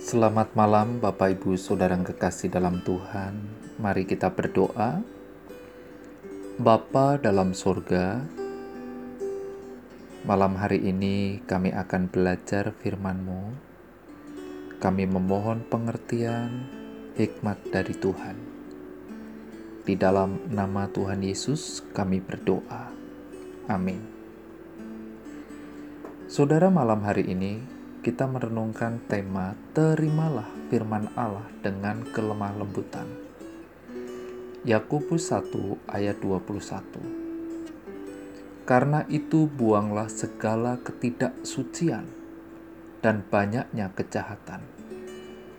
Selamat malam, Bapak, Ibu, saudara yang kekasih dalam Tuhan. Mari kita berdoa. Bapa dalam sorga, malam hari ini kami akan belajar firman-Mu. Kami memohon pengertian, hikmat dari Tuhan. Di dalam nama Tuhan Yesus, kami berdoa. Amin. Saudara, malam hari ini kita merenungkan tema Terimalah firman Allah dengan kelemah lembutan. Yakobus 1 ayat 21 Karena itu buanglah segala ketidaksucian dan banyaknya kejahatan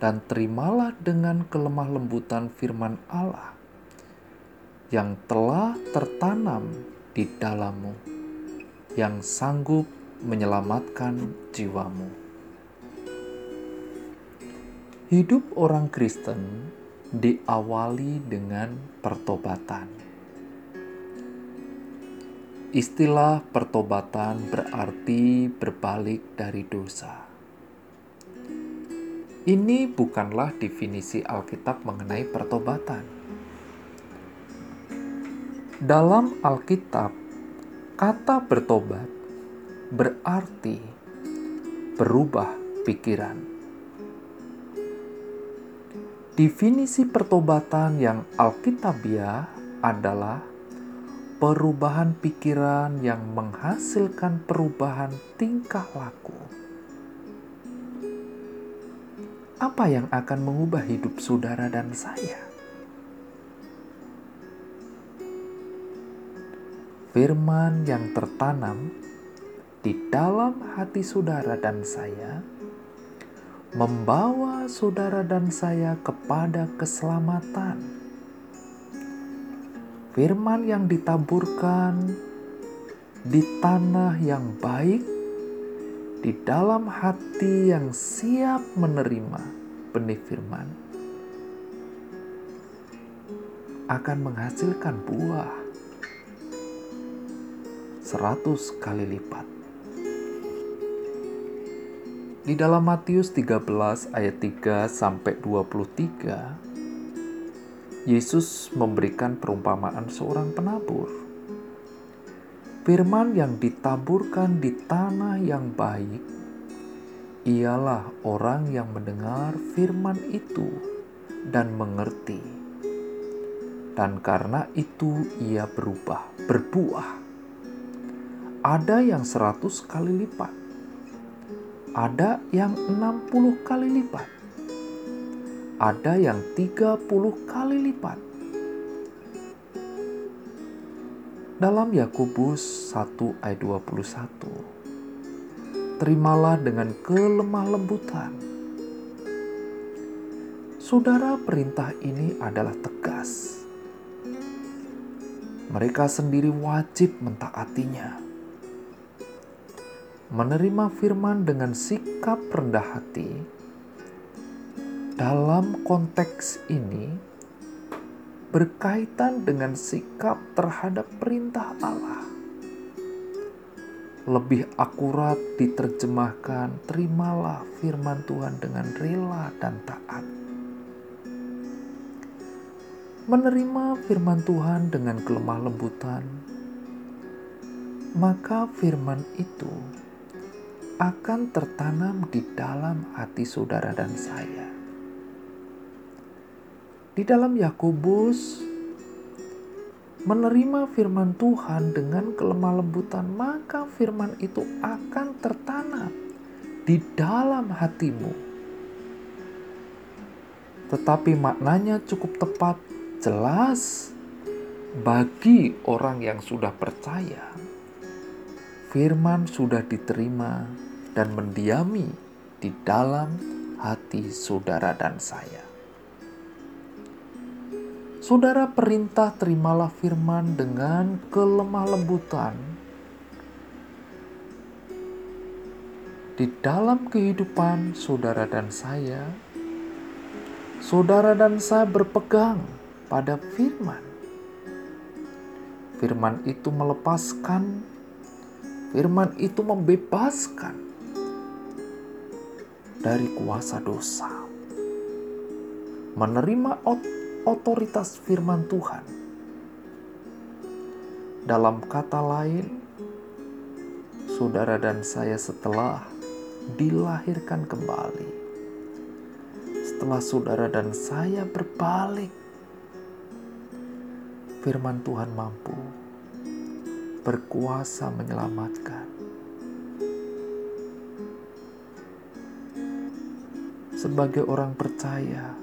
dan terimalah dengan kelemah lembutan firman Allah yang telah tertanam di dalammu yang sanggup menyelamatkan jiwamu. Hidup orang Kristen diawali dengan pertobatan. Istilah pertobatan berarti berbalik dari dosa. Ini bukanlah definisi Alkitab mengenai pertobatan. Dalam Alkitab, kata bertobat berarti berubah pikiran Definisi pertobatan yang alkitabiah adalah perubahan pikiran yang menghasilkan perubahan tingkah laku. Apa yang akan mengubah hidup saudara dan saya? Firman yang tertanam di dalam hati saudara dan saya membawa saudara dan saya kepada keselamatan. Firman yang ditaburkan di tanah yang baik, di dalam hati yang siap menerima benih firman, akan menghasilkan buah seratus kali lipat. Di dalam Matius 13 ayat 3 sampai 23, Yesus memberikan perumpamaan seorang penabur. Firman yang ditaburkan di tanah yang baik ialah orang yang mendengar firman itu dan mengerti. Dan karena itu ia berubah, berbuah. Ada yang seratus kali lipat, ada yang 60 kali lipat. Ada yang 30 kali lipat. Dalam Yakobus 1 ayat 21. Terimalah dengan kelemah lembutan. Saudara, perintah ini adalah tegas. Mereka sendiri wajib mentaatinya menerima firman dengan sikap rendah hati, dalam konteks ini berkaitan dengan sikap terhadap perintah Allah. Lebih akurat diterjemahkan, terimalah firman Tuhan dengan rela dan taat. Menerima firman Tuhan dengan kelemah lembutan, maka firman itu akan tertanam di dalam hati saudara dan saya. Di dalam Yakobus menerima firman Tuhan dengan kelemah lembutan, maka firman itu akan tertanam di dalam hatimu. Tetapi maknanya cukup tepat, jelas bagi orang yang sudah percaya. Firman sudah diterima dan mendiami di dalam hati saudara dan saya. Saudara perintah terimalah firman dengan kelemah lembutan. Di dalam kehidupan saudara dan saya, saudara dan saya berpegang pada firman. Firman itu melepaskan, firman itu membebaskan, dari kuasa dosa. Menerima otoritas firman Tuhan. Dalam kata lain, saudara dan saya setelah dilahirkan kembali, setelah saudara dan saya berbalik, firman Tuhan mampu berkuasa menyelamatkan sebagai orang percaya,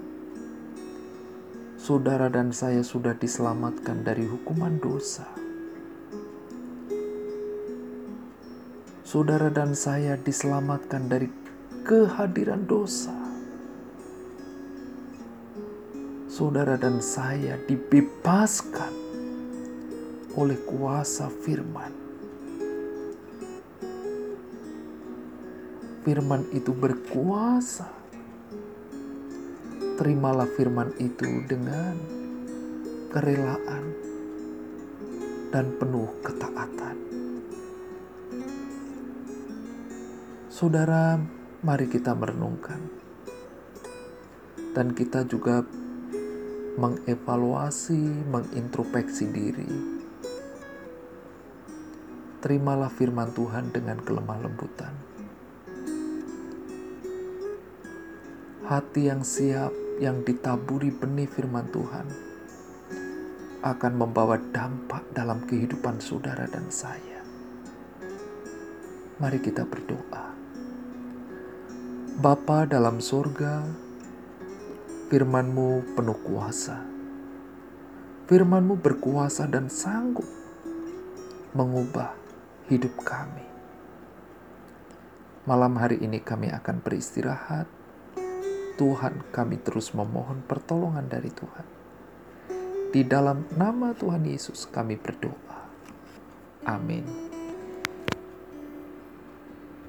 saudara dan saya sudah diselamatkan dari hukuman dosa. Saudara dan saya diselamatkan dari kehadiran dosa. Saudara dan saya dibebaskan oleh kuasa firman. Firman itu berkuasa terimalah firman itu dengan kerelaan dan penuh ketaatan. Saudara, mari kita merenungkan dan kita juga mengevaluasi, mengintrospeksi diri. Terimalah firman Tuhan dengan kelemah lembutan. Hati yang siap yang ditaburi benih firman Tuhan akan membawa dampak dalam kehidupan saudara dan saya. Mari kita berdoa. Bapa dalam surga, firmanmu penuh kuasa. Firmanmu berkuasa dan sanggup mengubah hidup kami. Malam hari ini kami akan beristirahat Tuhan kami terus memohon pertolongan dari Tuhan. Di dalam nama Tuhan Yesus kami berdoa. Amin.